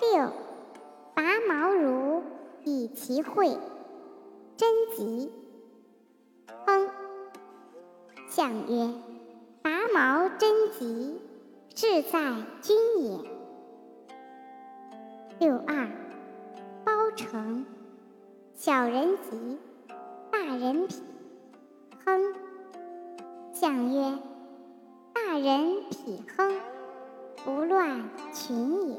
六，拔毛如以其会，贞吉。亨。象曰：拔毛贞吉，志在君也。六二，包成。小人吉，大人否。亨。象曰：大人匹亨，不乱群也。